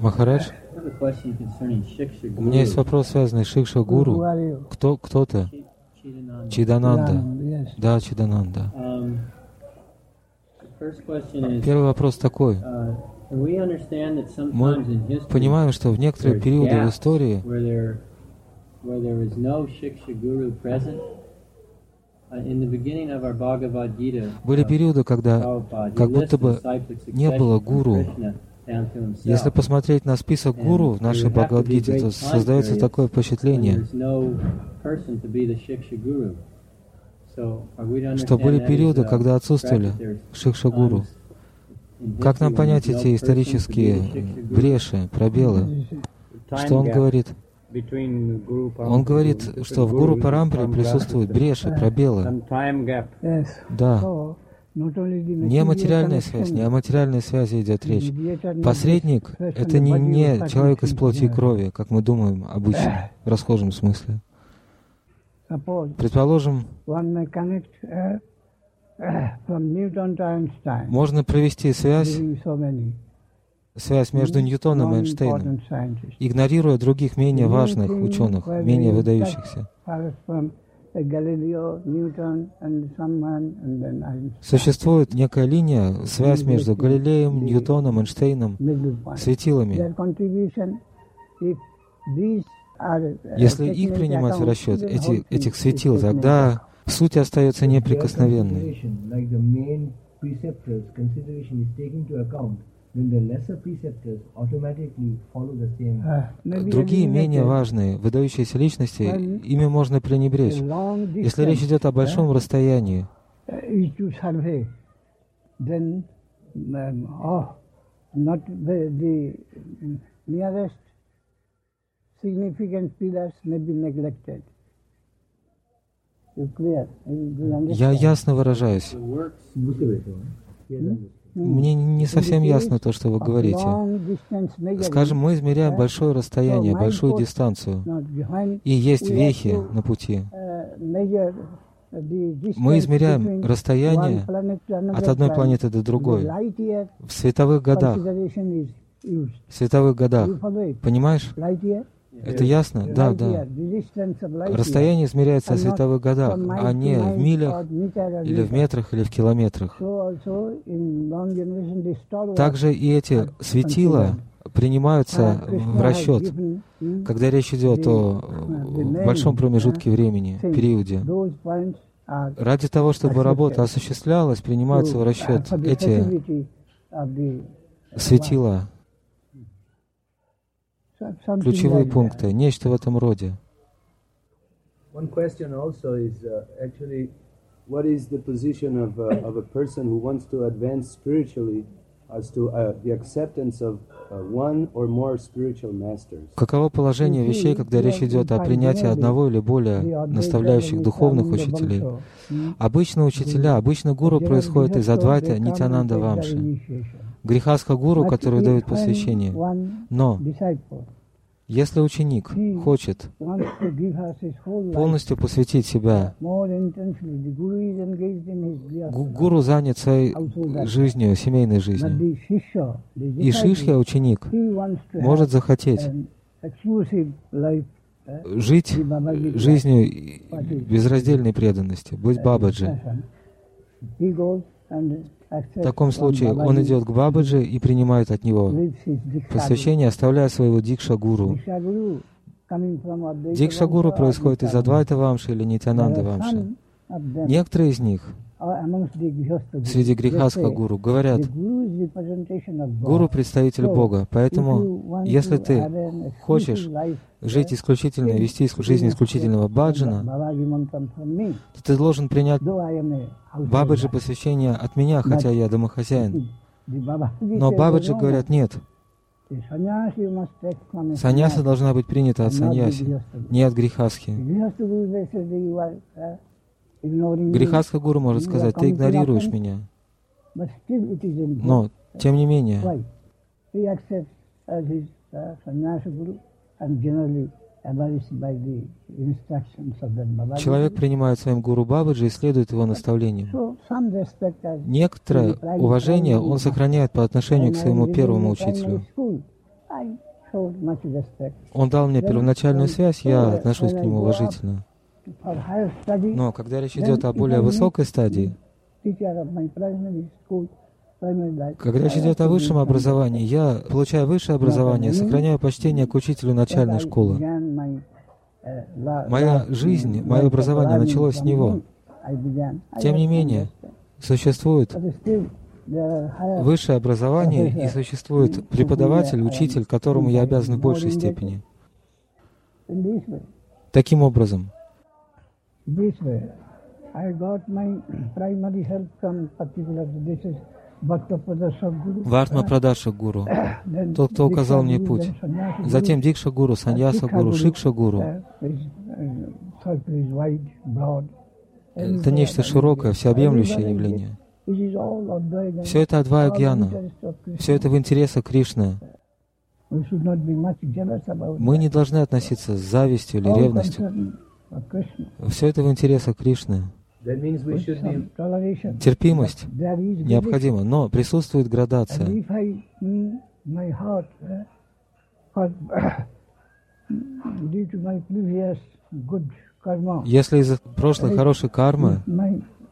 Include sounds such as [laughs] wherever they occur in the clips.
Махарадж, у меня есть вопрос, связанный с Шикша Гуру. Кто, кто ты? Чидананда. Да, Чидананда. Первый вопрос такой. Мы понимаем, что в некоторые периоды в истории были периоды, когда как будто бы не было гуру. Если посмотреть на список гуру в нашей Бхагавадгите, то создается такое впечатление, что были периоды, когда отсутствовали шикша-гуру. Как нам понять эти исторические бреши, пробелы? Что он говорит? Он говорит, что в Гуру Парампре присутствуют бреши, пробелы. Да. Не материальная связь, не о материальной связи идет речь. Посредник — это не, не человек из плоти и крови, как мы думаем обычно, в расхожем смысле. Предположим, можно провести связь, связь между Ньютоном и Эйнштейном, игнорируя других менее важных ученых, менее выдающихся. Существует некая линия, связь между Галилеем, Ньютоном, Эйнштейном, светилами. Если их принимать в расчет, эти, этих светил, тогда суть остается неприкосновенной. Другие менее важные, выдающиеся личности, ими можно пренебречь. Если речь идет о большом расстоянии, я ясно выражаюсь. Мне не совсем ясно то, что вы говорите. Скажем, мы измеряем большое расстояние, большую дистанцию, и есть вехи на пути. Мы измеряем расстояние от одной планеты до другой в световых годах. В световых годах. Понимаешь? Это ясно? Да, да. Расстояние измеряется в световых годах, а не в милях, или в метрах, или в километрах. Также и эти светила принимаются в расчет, когда речь идет о большом промежутке времени, периоде. Ради того, чтобы работа осуществлялась, принимаются в расчет эти светила ключевые пункты, нечто в этом роде. One question also is uh, actually what is the position of, of a person who wants to advance spiritually as to uh, the acceptance of one or more spiritual masters? Каково положение вещей, когда речь идет о принятии одного или более наставляющих духовных учителей? Обычно учителя, обычно гуру происходит из Адвайта Нитянанда Вамши. Грехаска гуру, который дает посвящение. Но если ученик хочет полностью посвятить себя, гуру занят своей жизнью, семейной жизнью. И шишья, ученик, может захотеть жить жизнью безраздельной преданности, быть бабаджи. В таком случае он идет к Бабаджи и принимает от него посвящение, оставляя своего Дикша-гуру. Дикша-гуру происходит из Адвайта Вамши или Нитянанда Вамши. Некоторые из них среди грехаска гуру говорят, гуру — представитель Бога, поэтому если ты хочешь жить исключительно, вести жизнь исключительного баджана, то ты должен принять бабаджи посвящение от меня, хотя я домохозяин. Но бабаджи говорят, нет, Саньяса должна быть принята от саньяси, не от грехасхи. Грехаска Гуру может сказать, ты игнорируешь меня. Но, тем не менее, Человек принимает своим гуру Бабаджи и следует его наставлениям. Некоторое уважение он сохраняет по отношению к своему первому учителю. Он дал мне первоначальную связь, я отношусь к нему уважительно. Но когда речь идет о более высокой стадии, когда речь идет о высшем образовании, я, получая высшее образование, сохраняю почтение к учителю начальной школы. Моя жизнь, мое образование началось с него. Тем не менее, существует высшее образование и существует преподаватель, учитель, которому я обязан в большей степени. Таким образом, Вартма Прадаша Гуру, тот, кто указал мне путь. Затем Дикша Гуру, Саньяса Гуру, Шикша Гуру. Это нечто широкое, всеобъемлющее явление. Все это Адвая Гьяна. Все это в интересах Кришны. Мы не должны относиться с завистью или ревностью. Все это в интересах Кришны. Терпимость необходима, но присутствует градация. [coughs] Если из прошлой хорошей кармы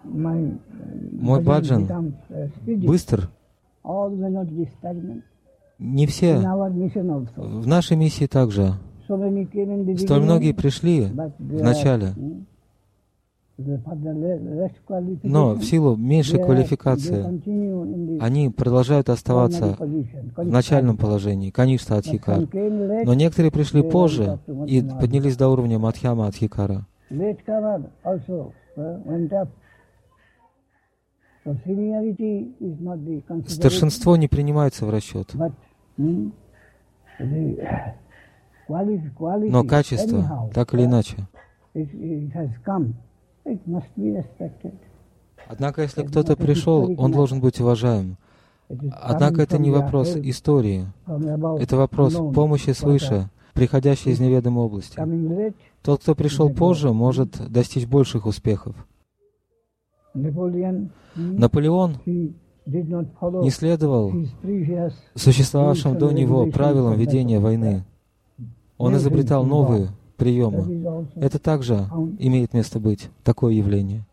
мой баджан быстр, не все. В нашей миссии также. Столь многие пришли в начале, но в силу меньшей квалификации они продолжают оставаться в начальном положении, конечно, Адхикар. Но некоторые пришли позже и поднялись до уровня Мадхьяма Адхикара. Старшинство не принимается в расчет. Но качество, так или иначе, Однако, если кто-то пришел, он должен быть уважаем. Однако это не вопрос истории. Это вопрос помощи свыше, приходящей из неведомой области. Тот, кто пришел позже, может достичь больших успехов. Наполеон не следовал существовавшим до него правилам ведения войны. Он изобретал новые приемы. Это также имеет место быть, такое явление.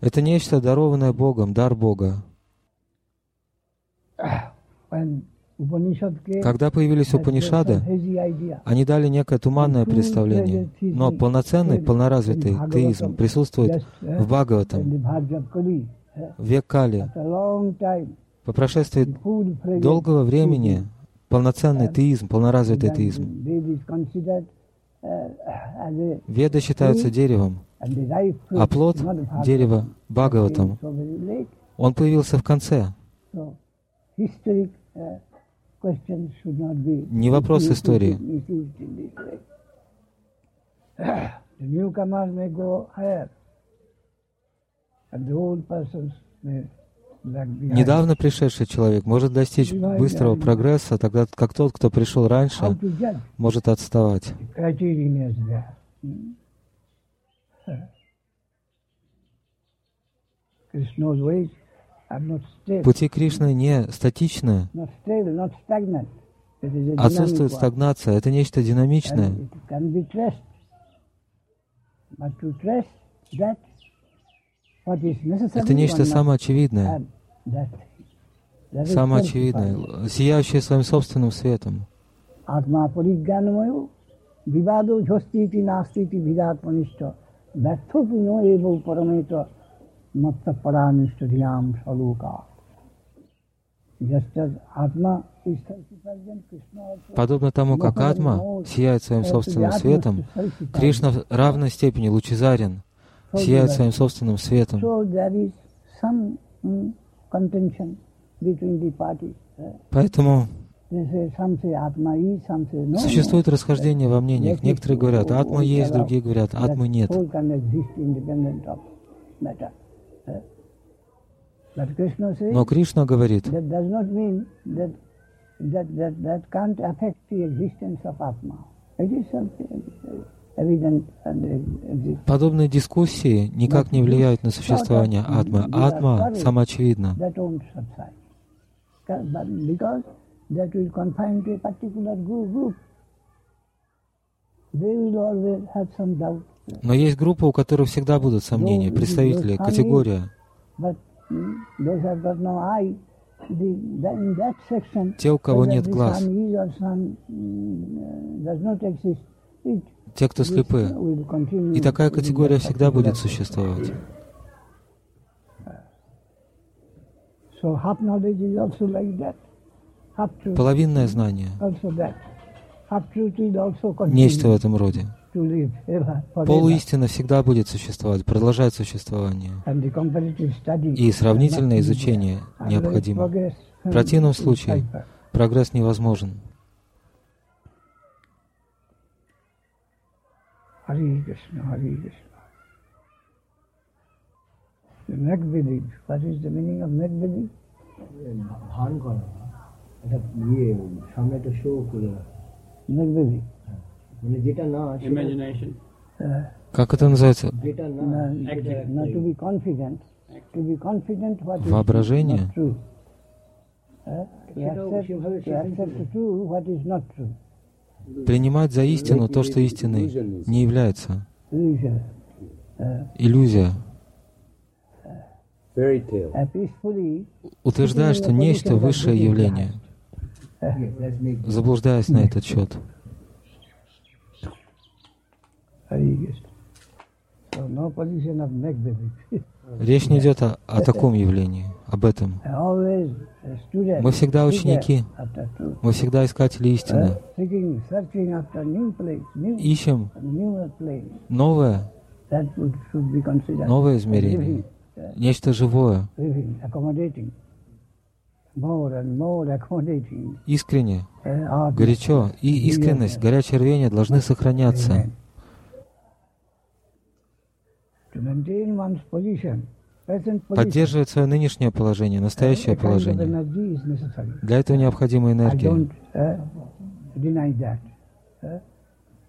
Это нечто, дарованное Богом, дар Бога. [coughs] Когда появились Упанишады, они дали некое туманное представление, но полноценный, полноразвитый теизм присутствует в Бхагаватам, в век Кали. По прошествии долгого времени полноценный теизм, полноразвитый теизм. Веды считаются деревом, а плод дерева Бхагаватам, он появился в конце. Не вопрос истории. Недавно пришедший человек может достичь быстрого прогресса, тогда как тот, кто пришел раньше, может отставать. Пути Кришны не статичны, отсутствует стагнация, это нечто динамичное. Это нечто самоочевидное, самоочевидное, сияющее своим собственным светом. Подобно тому, как Атма сияет своим собственным светом, Кришна в равной степени лучезарен, сияет своим собственным светом. Поэтому существует расхождение во мнениях. Некоторые говорят, атма есть, другие говорят, атмы нет. Но Кришна говорит, Подобные дискуссии никак не влияют на существование атмы. Атма самоочевидна. Но есть группа, у которой всегда будут сомнения, представители, категория. Те, у кого нет глаз, те, кто слепы. И такая категория всегда будет существовать. Половинное знание. Нечто в этом роде. Полуистина всегда будет существовать, продолжать существование. И сравнительное изучение необходимо. В противном случае прогресс невозможен. Hare Krishna, Hare Krishna. The neck belief. What is the meaning of neck belief? ধান করা এটা ইয়ে সামনে একটা শো করে neck belief. মানে যেটা না imagination. Как это называется? Воображение. Принимать за истину то, что истиной не является. Иллюзия. Утверждая, что нечто высшее явление, заблуждаясь на этот счет. Речь не идет о, о таком явлении, об этом. Мы всегда ученики, мы всегда искатели истины. Ищем новое, новое измерение, нечто живое, искренне, горячо. И искренность, горячее рвение должны сохраняться. Поддерживать свое нынешнее положение, настоящее положение. Для этого необходима энергия.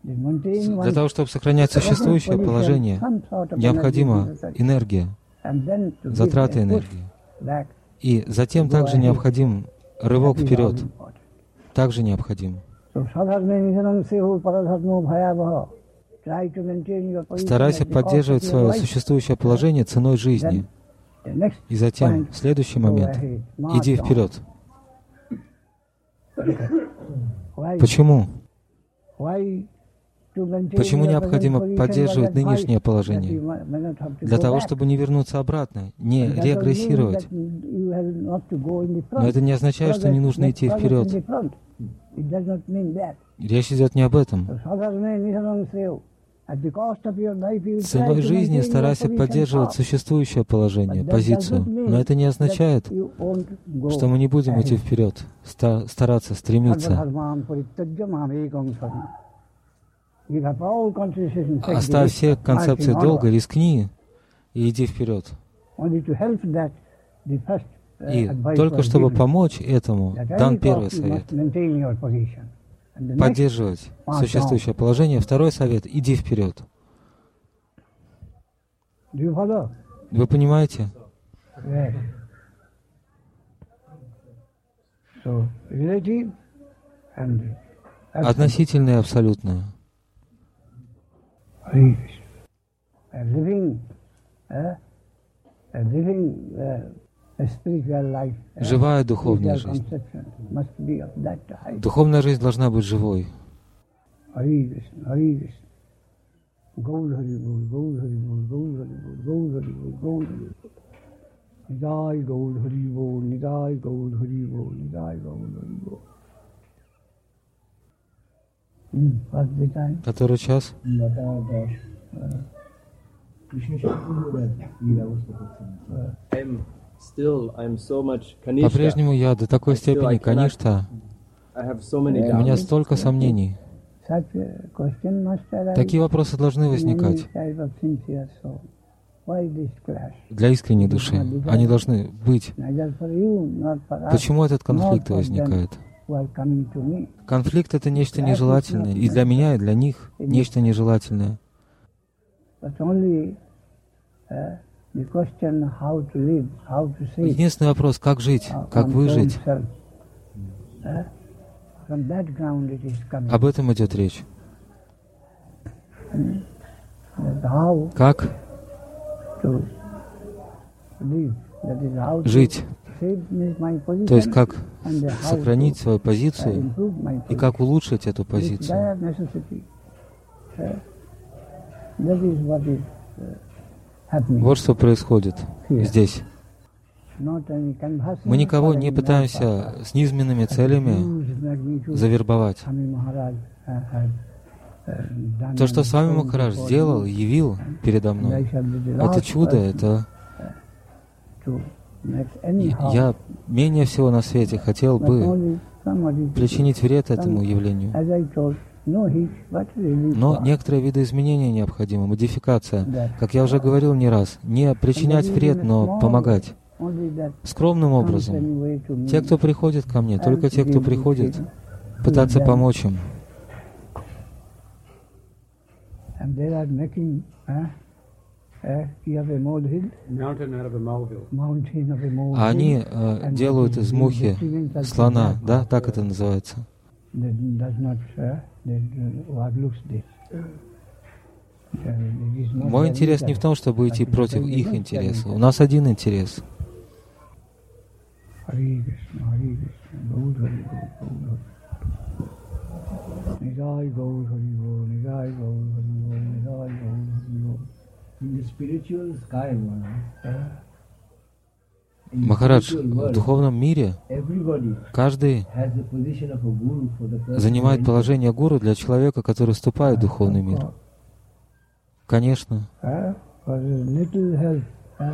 Для того, чтобы сохранять существующее положение, необходима энергия, затраты энергии. И затем также необходим рывок вперед. Также необходим. Старайся поддерживать свое существующее положение ценой жизни. И затем, в следующий момент, иди вперед. Почему? Почему необходимо поддерживать нынешнее положение? Для того, чтобы не вернуться обратно, не регрессировать. Но это не означает, что не нужно идти вперед. Речь идет не об этом. Ценой жизни старайся поддерживать существующее положение, позицию. Но это не означает, что мы не будем идти вперед, стараться, стремиться. Оставь все концепции долга, рискни и иди вперед. И только чтобы помочь этому, дан первый совет поддерживать существующее положение. Второй совет — иди вперед. Вы понимаете? Относительное и абсолютное. Living, uh, living uh, Живая духовная жизнь. Духовная жизнь должна быть живой. Hari Bol. What's По-прежнему я до такой степени каништа, у меня столько сомнений. Такие вопросы должны возникать для искренней души. Они должны быть. Почему этот конфликт возникает? Конфликт — это нечто нежелательное, и для меня, и для них нечто нежелательное. Единственный вопрос — как жить, как выжить. Об этом идет речь. Как жить? То есть как сохранить свою позицию и как улучшить эту позицию. Вот что происходит здесь. Мы никого не пытаемся с низменными целями завербовать. То, что с вами Махарадж сделал, явил передо мной, это чудо, это... Я менее всего на свете хотел бы причинить вред этому явлению. Но некоторые виды изменений необходимы, модификация. Как я уже говорил не раз, не причинять вред, но помогать. Скромным образом. Те, кто приходит ко мне, только те, кто приходит, пытаться помочь им. А они э, делают из мухи слона, да, так это называется. Мой интерес не в том, чтобы идти против их интереса. У нас один интерес. Махарадж, в духовном мире каждый занимает положение гуру для человека, который вступает в духовный мир. Конечно.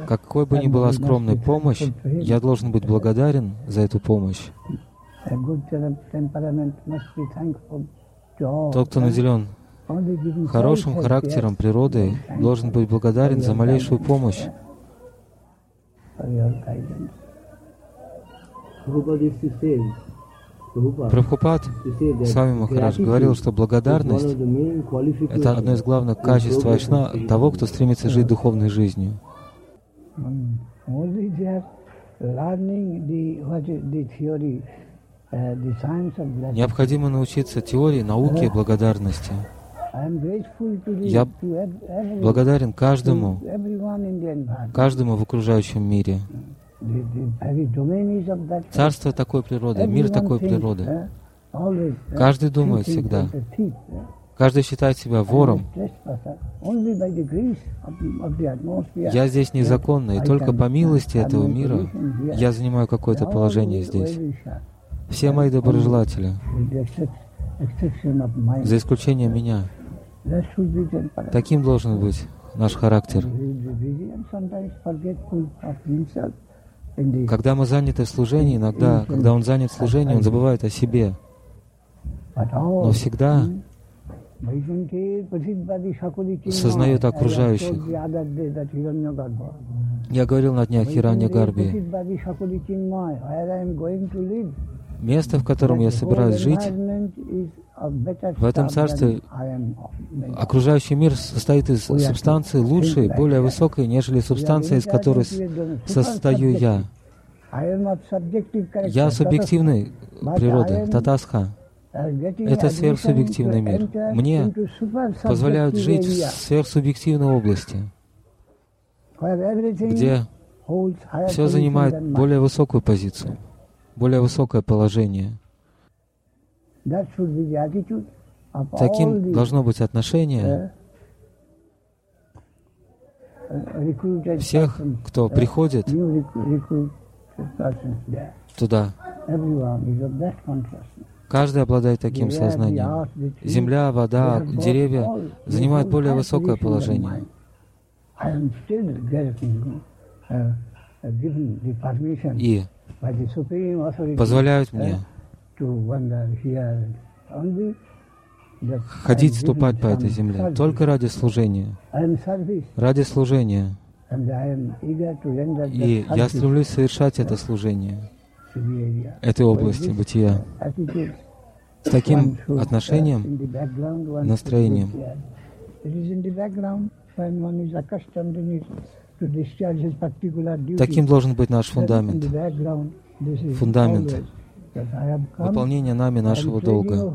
Какой бы ни была скромная помощь, я должен быть благодарен за эту помощь. Тот, кто наделен хорошим характером природы, должен быть благодарен за малейшую помощь. Прабхупад, с вами Махарадж, говорил, что благодарность — это одно из главных качеств Вайшна, того, кто стремится жить духовной жизнью. Необходимо научиться теории, науке благодарности. Я благодарен каждому, каждому в окружающем мире. Царство такой природы, мир такой природы. Каждый думает всегда. Каждый считает себя вором. Я здесь незаконно, и только по милости этого мира я занимаю какое-то положение здесь. Все мои доброжелатели, за исключением меня, Таким должен быть наш характер. Когда мы заняты в служении, иногда, когда он занят в служении, он забывает о себе. Но всегда сознает окружающих. Я говорил на днях Хиранья Гарби. Место, в котором я собираюсь жить, в этом царстве окружающий мир состоит из субстанции лучшей, более высокой, нежели субстанция, из которой состою я. Я субъективной природы, татасха. Это сверхсубъективный мир. Мне позволяют жить в сверхсубъективной области, где все занимает более высокую позицию, более высокое положение. Таким должно быть отношение всех, кто приходит туда. Каждый обладает таким сознанием. Земля, вода, деревья занимают более высокое положение. И позволяют мне ходить, ступать по этой земле только ради служения. Ради служения. И я стремлюсь совершать это служение. этой области бытия. С таким отношением, настроением. Таким должен быть наш фундамент. Фундамент выполнения нами нашего долга.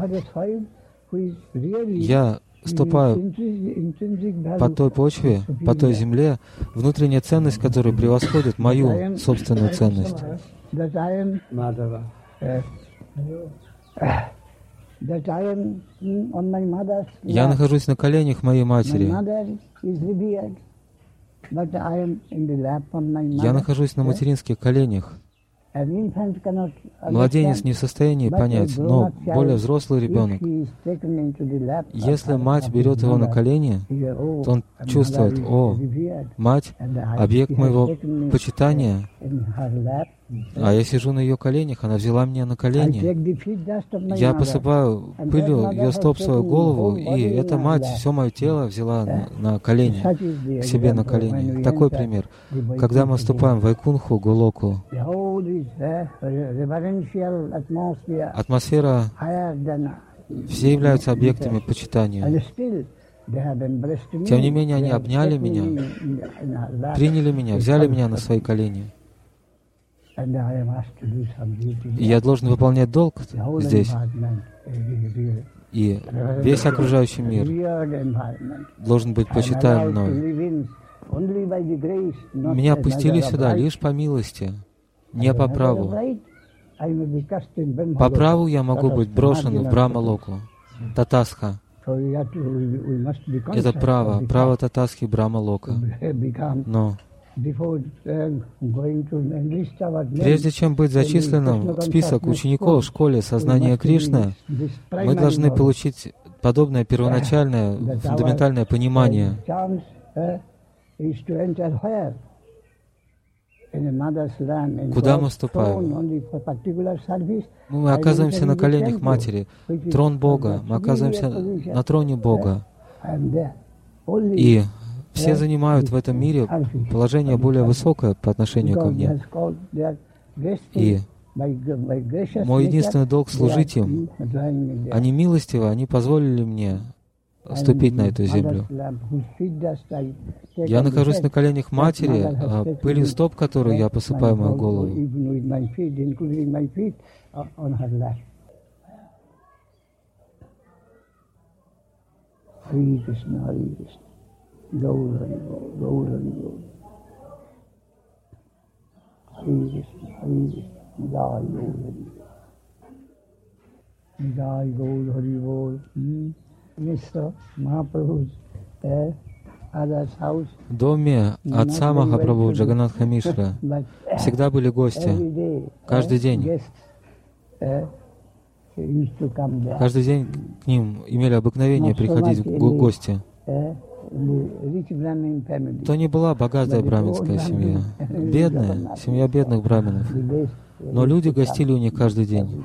Я ступаю по той почве, по той земле, внутренняя ценность, которая превосходит мою собственную ценность. Я нахожусь на коленях моей матери. Я нахожусь на материнских коленях. Младенец не в состоянии понять, но более взрослый ребенок, если мать берет его на колени, то он чувствует, о, мать, объект моего почитания, а я сижу на ее коленях, она взяла меня на колени. Я посыпаю пылью ее стоп свою голову, и эта мать все мое тело взяла на, на колени, к себе на колени. Такой пример. Когда мы вступаем в Айкунху, Гулоку, атмосфера, все являются объектами почитания. Тем не менее, они обняли меня, приняли меня, взяли меня на свои колени. Я должен выполнять долг здесь. И весь окружающий мир должен быть почитаем мной. Меня пустили сюда лишь по милости, не по праву. По праву я могу быть брошен в Брахма-локу, Татасха. Это право, право Татасхи Брахма-лока. Но Прежде чем быть зачисленным в список учеников в школе сознания Кришны, мы должны получить подобное первоначальное, [coughs] фундаментальное понимание. Куда мы вступаем? Мы оказываемся на коленях Матери, трон Бога, мы оказываемся на троне Бога. И все занимают в этом мире положение более высокое по отношению ко мне. И мой единственный долг служить им. Они милостивы, они позволили мне ступить на эту землю. Я нахожусь на коленях матери, а пылью стоп, которую я посыпаю мою голову. Hare Krishna, Hare Krishna. Gaur Hari Jai Gaur Hari Gaur. Mr. Mahaprabhu's uh, other's house. В доме отца Махапрабху Джаганатха Мишра всегда были гости. Каждый день. Каждый день к ним имели обыкновение приходить гости то не была богатая браминская семья, бедная, семья бедных браминов. Но люди гостили у них каждый день.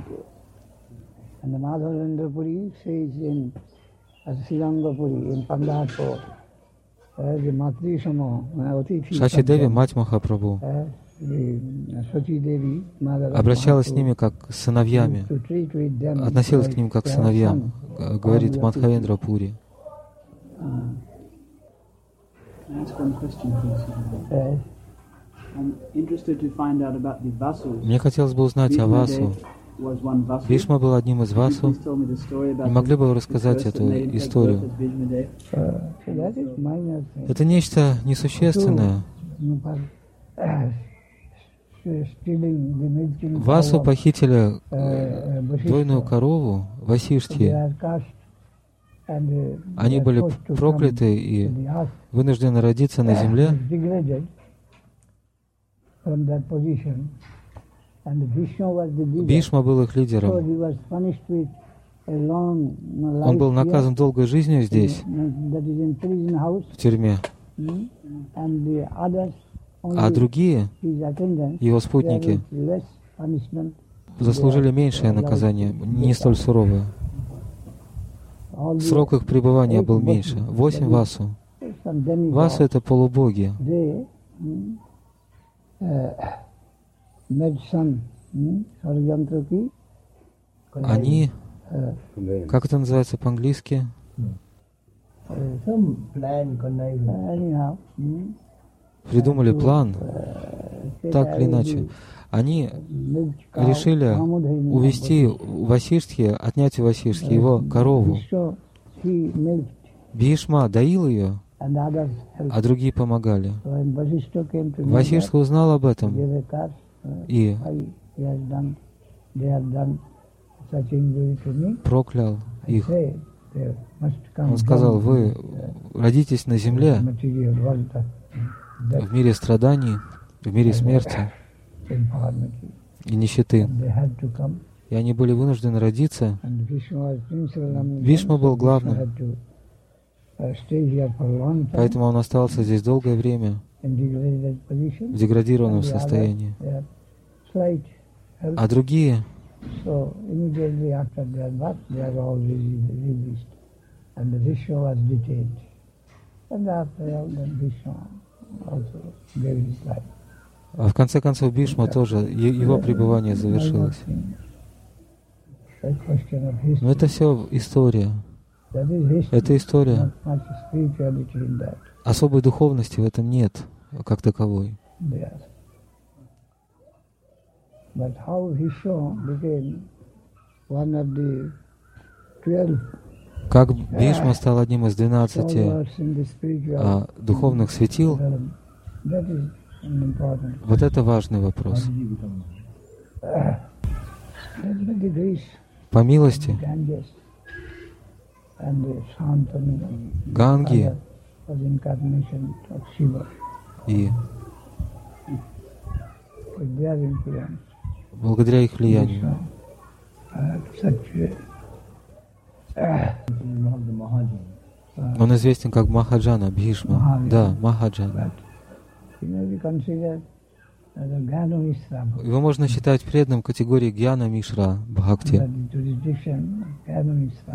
Шачи Деви, мать Махапрабху, обращалась с ними как с сыновьями, относилась к ним как к сыновьям, говорит Мадхавендра Пури. Can I ask one question, please? Мне хотелось бы узнать о Васу. Вишма был одним из Васу. Не могли бы вы рассказать эту историю? Это нечто несущественное. Васу похитили двойную корову Васиштхи. Они были прокляты и вынуждены родиться на земле. Бишма был их лидером. Он был наказан долгой жизнью здесь, в тюрьме. А другие, его спутники, заслужили меньшее наказание, не столь суровое. Срок их пребывания был меньше. Восемь васу. Васу — это полубоги. они, как это называется по-английски? Придумали план, так или иначе. Они решили увести Васишки, отнять у Васишки его корову. Бишма доил ее, а другие помогали. Васишка узнал об этом и проклял их. Он сказал, вы родитесь на земле, в мире страданий, в мире смерти и нищеты. И они были вынуждены родиться. Вишма был главным. Поэтому он остался здесь долгое время в деградированном состоянии. А другие а в конце концов Бишма тоже, его пребывание завершилось. Но это все история. Это история. Особой духовности в этом нет, как таковой. Как Бишма стал одним из двенадцати а, духовных светил, вот это важный вопрос. По милости. Ганги. И благодаря их влиянию он известен как Махаджана, Бхишма. Да, Махаджана. Его можно считать преданным категории Гьяна Мишра Бхакти.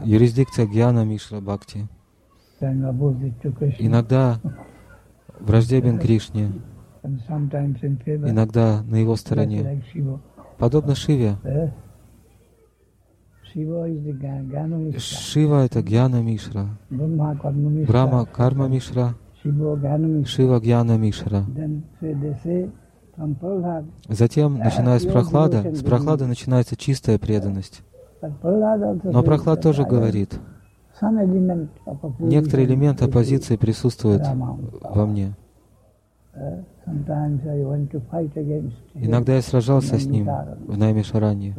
Юрисдикция Гьяна Мишра Бхакти. Иногда враждебен Кришне, иногда на его стороне. Подобно Шиве. Шива — это Гьяна Мишра. Брахма — Карма Мишра. Шива Гьяна Мишра. Затем, начиная с прохлада, с прохлады начинается чистая преданность. Но прохлад тоже говорит, некоторый элемент оппозиции присутствует во мне. Иногда я сражался с ним в Наймишаране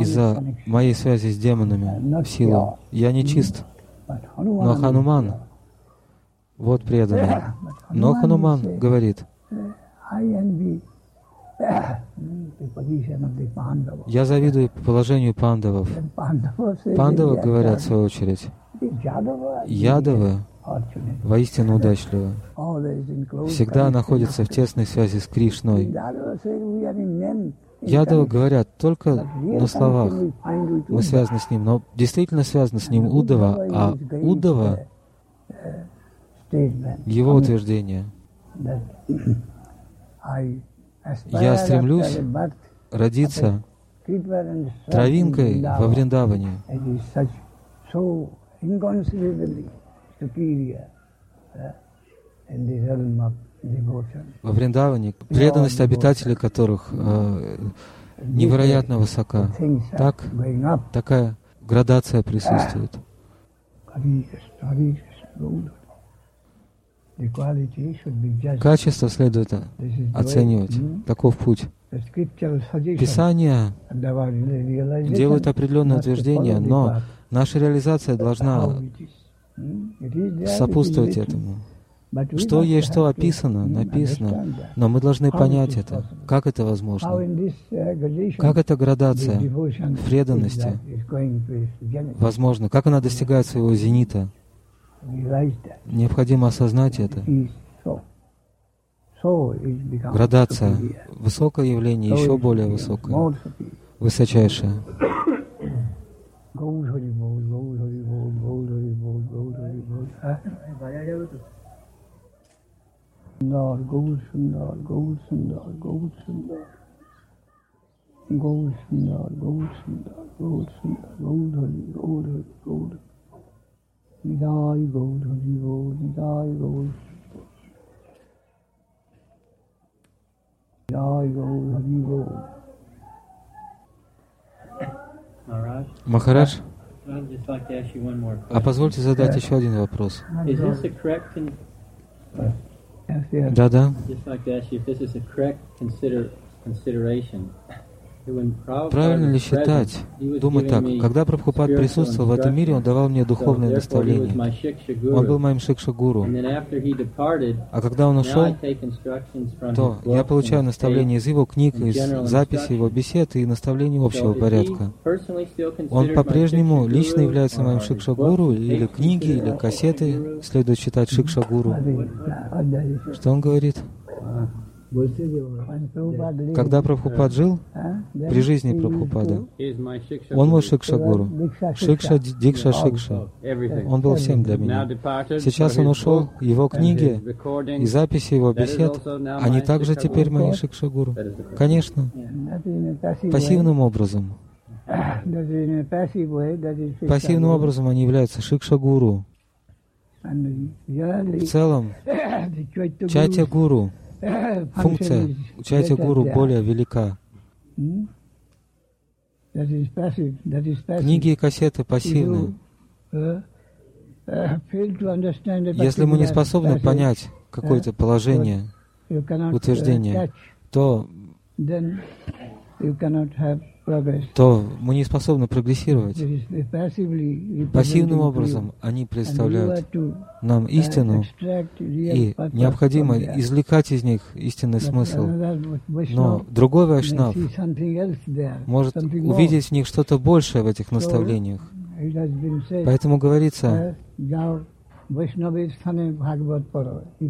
из-за моей связи с демонами в силу. Я не чист. Но Хануман, вот преданный. Но Хануман говорит, я завидую положению пандавов. Пандавы говорят, в свою очередь, ядовы. Воистину удачливы. Всегда находятся в тесной связи с Кришной. Ядовы говорят только на словах. Мы связаны с ним, но действительно связаны с ним Удава, а Удава его утверждение. Я стремлюсь родиться травинкой во Вриндаване. Во Вриндаване преданность обитателей которых э, невероятно высока. Так, такая градация присутствует. Качество следует оценивать. Таков путь. Писания делают определенные утверждения, но наша реализация должна сопутствовать этому. Что есть, что описано, написано, но мы должны понять это. Как это возможно? Как эта градация в преданности возможно? Как она достигает своего зенита? Необходимо осознать это. Градация. Высокое явление, еще более высокое, высочайшее. Gold, holy, gold, gold, holy, gold, gold, holy, gold, gold, holy, gold. Hari, Gold Hari, Gold Nidai Gold Hari, Gold, Nidai Gold. Nidai Gold Hari, Gold. Махарадж, а позвольте задать еще один вопрос. Yes, yes. Just like to ask you if this is a correct consider, consideration [laughs] Правильно ли считать, думать так, когда Прабхупад присутствовал в этом мире, он давал мне духовное наставление. Он был моим шикша-гуру. А когда он ушел, то я получаю наставления из его книг, из записей его бесед и наставлений общего порядка. Он по-прежнему лично является моим шикша-гуру, или книги, или кассеты следует считать шикша-гуру. Что он говорит? Когда Прабхупад жил, при жизни Прабхупада, он мой Шикша-гуру. Шикша, Дикша, Шикша. Он был всем для меня. Сейчас он ушел, его книги и записи его бесед, они также теперь мои Шикша-гуру. Конечно, пассивным образом. Пассивным образом они являются Шикша-гуру. В целом, [coughs] Чатя-гуру [laughs] функция участия гуру более велика. Книги и кассеты пассивны. Если мы не способны понять какое-то положение, утверждение, то то мы не способны прогрессировать. Пассивным образом они представляют нам истину, и необходимо извлекать из них истинный смысл. Но другой вайшнав может увидеть в них что-то большее в этих наставлениях. Поэтому говорится,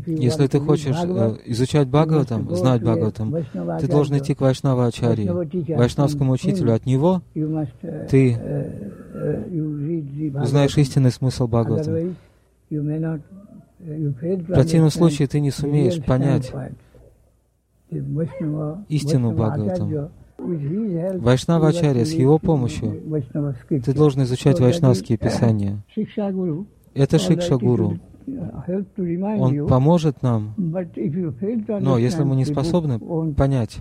если ты хочешь э, изучать Бхагаватам, знать Бхагаватам, ты должен идти к Вайшнава Ачари, Вайшнавскому учителю. От него ты узнаешь истинный смысл Бхагаватам. В противном случае ты не сумеешь понять истину Бхагаватам. Вайшнава Ачарья, с его помощью ты должен изучать вайшнавские писания. Это Шикша Гуру. Он поможет нам, но если мы не способны понять,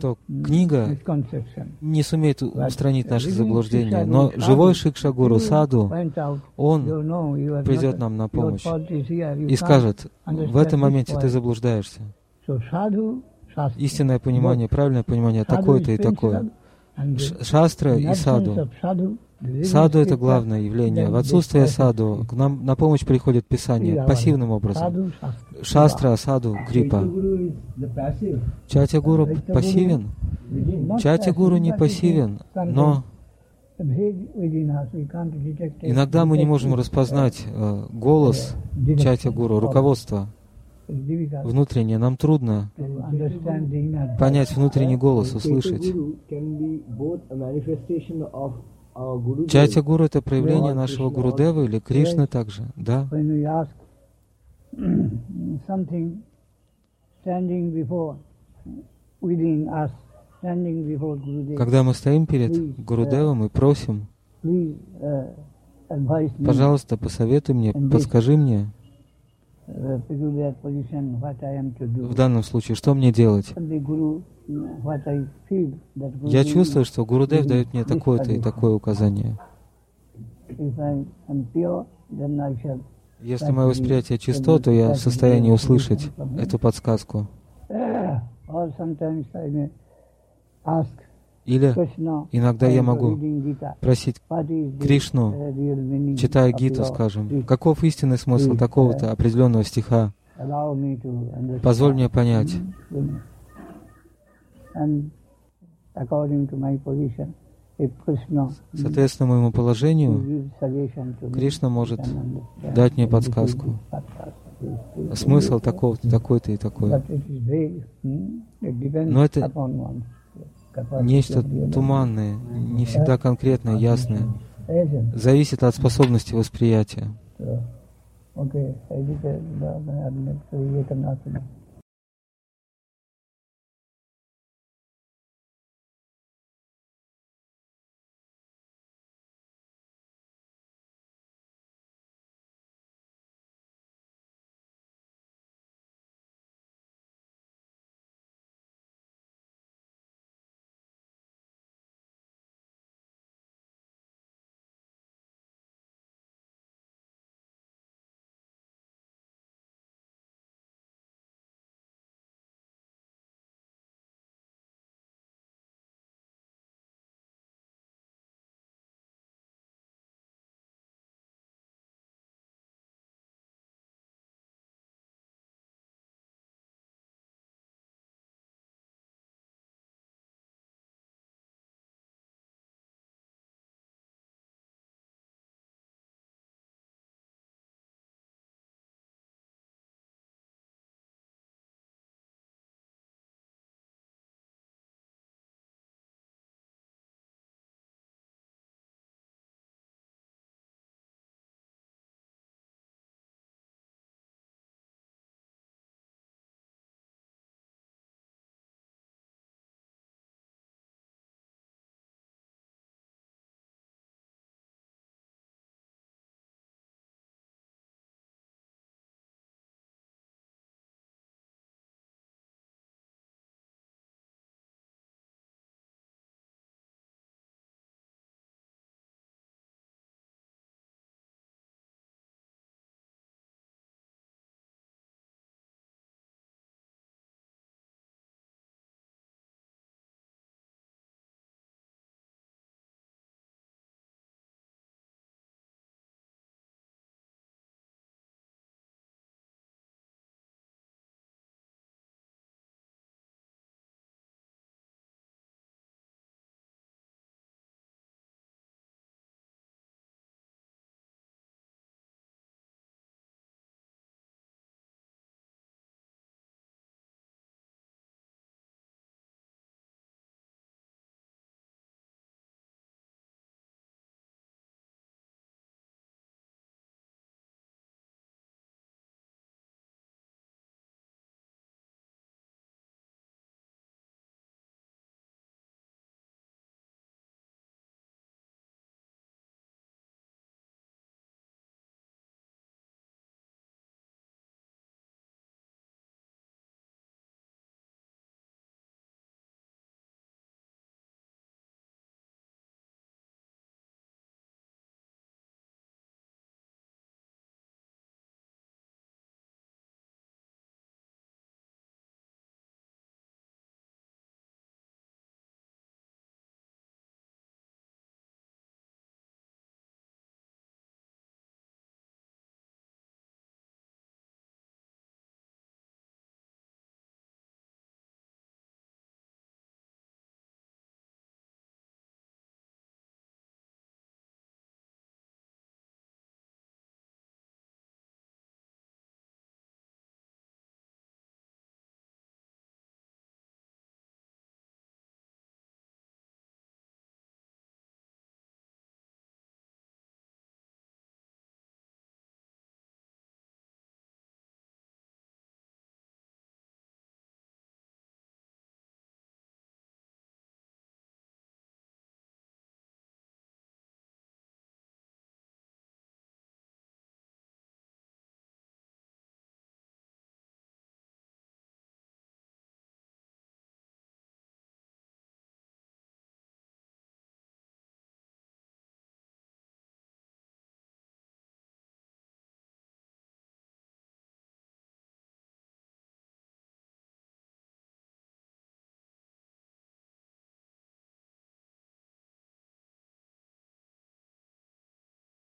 то книга не сумеет устранить наши заблуждения. Но живой Шикша Гуру Саду, он придет нам на помощь и скажет, в этом моменте ты заблуждаешься. Истинное понимание, правильное понимание, такое-то и такое. Шастра и саду Саду — это главное явление. В отсутствие саду к нам на помощь приходит Писание пассивным образом. Шастра, саду, крипа. Чатя Гуру пассивен? Чатя Гуру не пассивен, но иногда мы не можем распознать э, голос Чатя Гуру, руководство внутреннее. Нам трудно понять внутренний голос, услышать. Чайтя Гуру — это проявление нашего Гурудева или Кришны также, да? [clears throat] Когда мы стоим перед Гурудевом и просим, пожалуйста, посоветуй мне, подскажи мне, в данном случае, что мне делать? Я чувствую, что Гурудев дает мне такое-то и такое указание. Если мое восприятие чисто, то я в состоянии услышать эту подсказку. Или иногда я могу просить Кришну, читая Гиту, скажем, каков истинный смысл такого-то определенного стиха. Позволь мне понять. Соответственно моему положению, Кришна может дать мне подсказку. Смысл такого-то, такой-то и такой. Но это нечто туманное, не всегда конкретное, ясное. Зависит от способности восприятия. Okay,